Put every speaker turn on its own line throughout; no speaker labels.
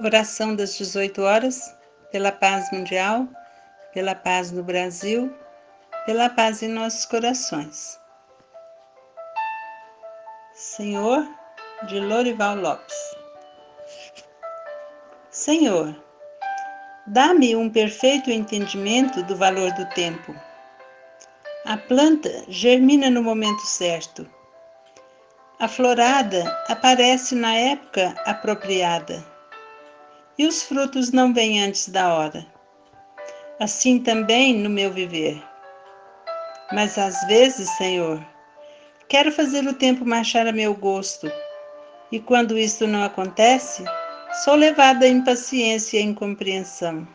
Oração das 18 horas, pela paz mundial, pela paz no Brasil, pela paz em nossos corações. Senhor, de Lorival Lopes. Senhor, dá-me um perfeito entendimento do valor do tempo. A planta germina no momento certo. A florada aparece na época apropriada e os frutos não vêm antes da hora. Assim também no meu viver. Mas às vezes, Senhor, quero fazer o tempo marchar a meu gosto, e quando isto não acontece, sou levada à impaciência e à incompreensão.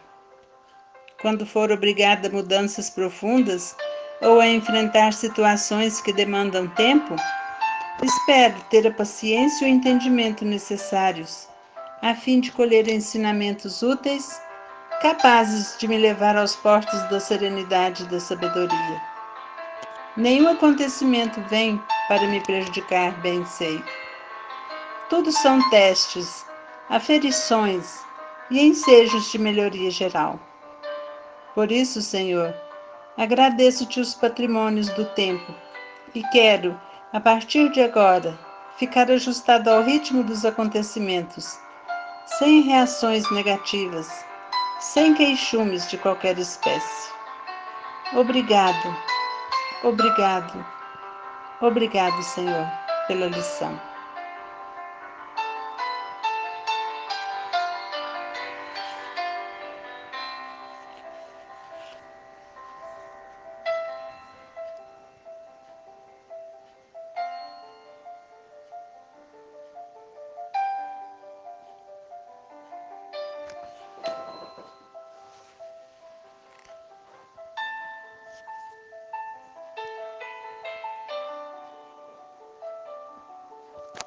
Quando for obrigada a mudanças profundas ou a enfrentar situações que demandam tempo, espero ter a paciência e o entendimento necessários a fim de colher ensinamentos úteis, capazes de me levar aos portos da serenidade e da sabedoria. Nenhum acontecimento vem para me prejudicar, bem sei. Tudo são testes, aferições e ensejos de melhoria geral. Por isso, Senhor, agradeço-te os patrimônios do tempo e quero, a partir de agora, ficar ajustado ao ritmo dos acontecimentos sem reações negativas, sem queixumes de qualquer espécie. Obrigado, obrigado, obrigado, Senhor, pela lição.